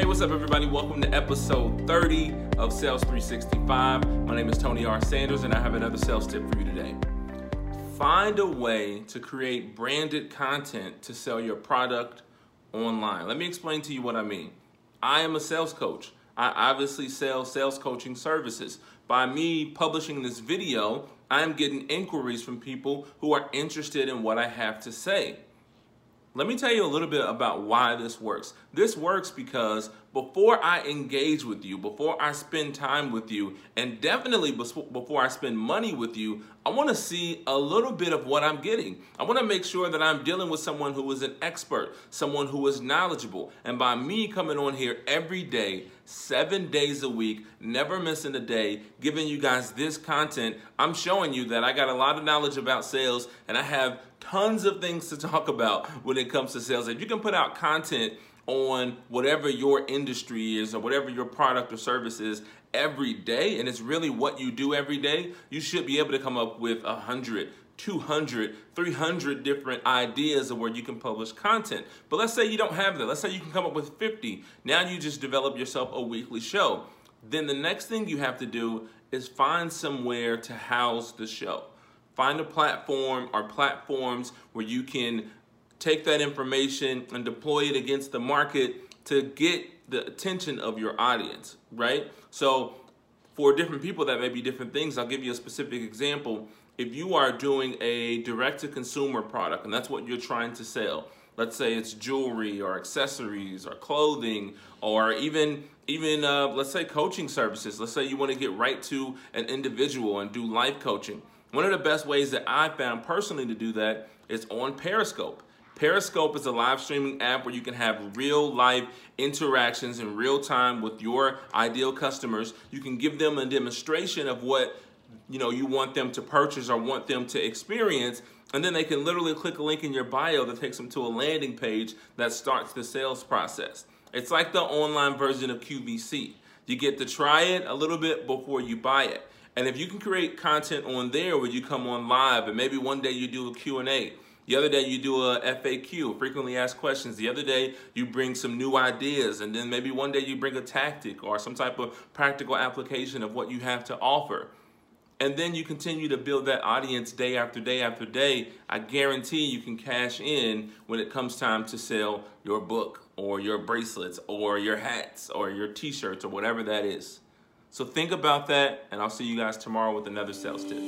Hey, what's up, everybody? Welcome to episode 30 of Sales 365. My name is Tony R. Sanders, and I have another sales tip for you today. Find a way to create branded content to sell your product online. Let me explain to you what I mean. I am a sales coach. I obviously sell sales coaching services. By me publishing this video, I'm getting inquiries from people who are interested in what I have to say. Let me tell you a little bit about why this works. This works because before I engage with you, before I spend time with you, and definitely before I spend money with you, I want to see a little bit of what I'm getting. I want to make sure that I'm dealing with someone who is an expert, someone who is knowledgeable. And by me coming on here every day, seven days a week, never missing a day, giving you guys this content, I'm showing you that I got a lot of knowledge about sales and I have tons of things to talk about when it comes to sales. If you can put out content on whatever your industry is or whatever your product or service is every day, and it's really what you do every day, you should be able to come up with hundred, 200, 300 different ideas of where you can publish content. But let's say you don't have that. Let's say you can come up with 50. Now you just develop yourself a weekly show. Then the next thing you have to do is find somewhere to house the show. Find a platform or platforms where you can take that information and deploy it against the market to get the attention of your audience, right? So for different people that may be different things. I'll give you a specific example. If you are doing a direct to consumer product and that's what you're trying to sell, let's say it's jewelry or accessories or clothing or even even uh, let's say coaching services let's say you want to get right to an individual and do life coaching one of the best ways that I found personally to do that is on Periscope. Periscope is a live streaming app where you can have real life interactions in real time with your ideal customers. You can give them a demonstration of what you know you want them to purchase or want them to experience and then they can literally click a link in your bio that takes them to a landing page that starts the sales process. It's like the online version of QVC. You get to try it a little bit before you buy it. And if you can create content on there where you come on live and maybe one day you do a Q&A, the other day you do a FAQ, frequently asked questions. The other day you bring some new ideas and then maybe one day you bring a tactic or some type of practical application of what you have to offer. And then you continue to build that audience day after day after day. I guarantee you can cash in when it comes time to sell your book or your bracelets or your hats or your t-shirts or whatever that is. So think about that, and I'll see you guys tomorrow with another sales tip.